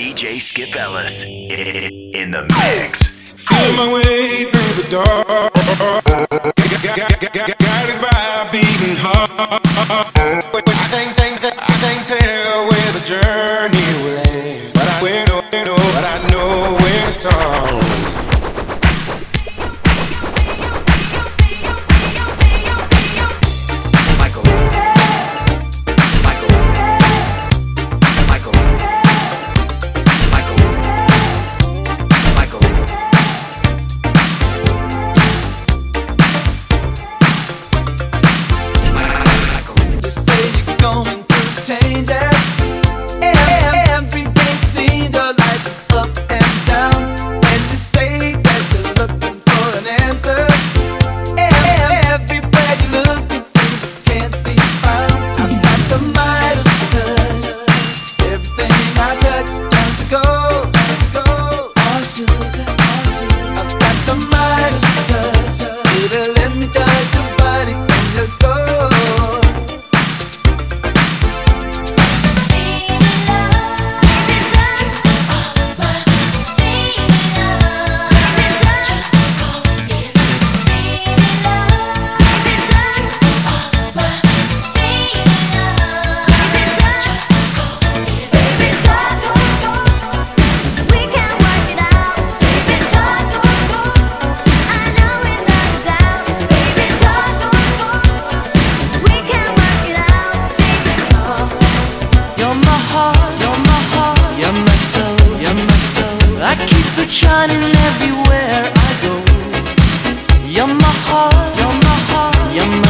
DJ Skip Ellis in the mix. Feel my way through the dark. I keep it shining everywhere I go. You're my heart, you're my heart, you're my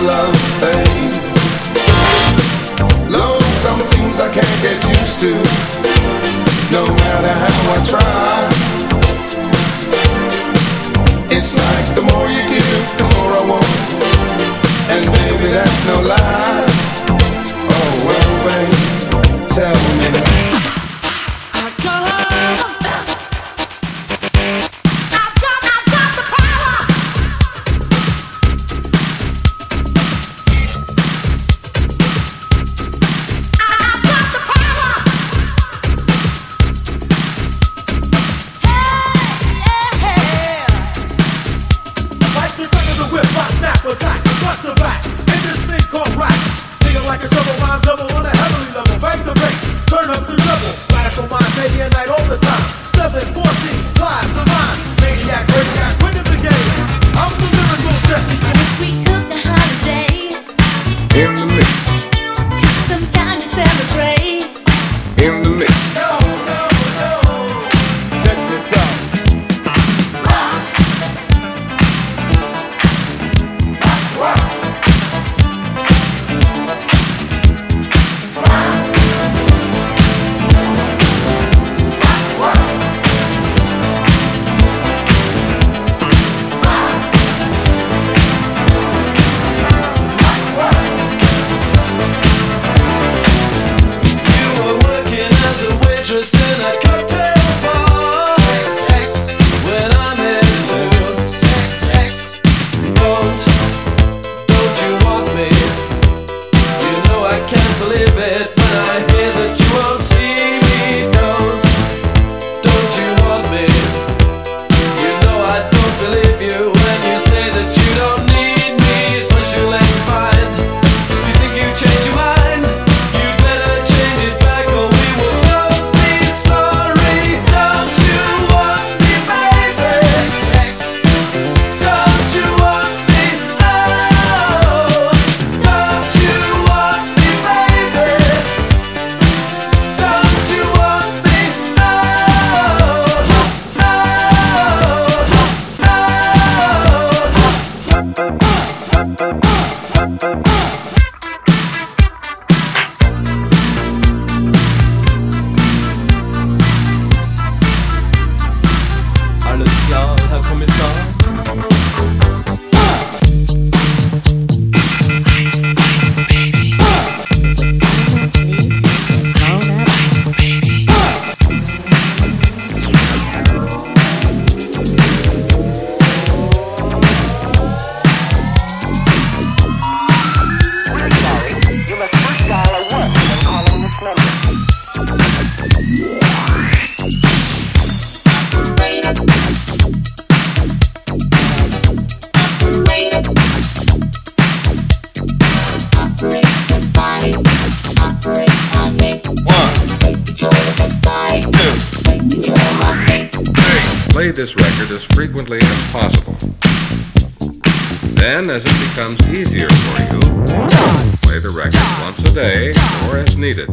love. believe it, but I. Play this record as frequently as possible. Then, as it becomes easier for you, play the record once a day or as needed.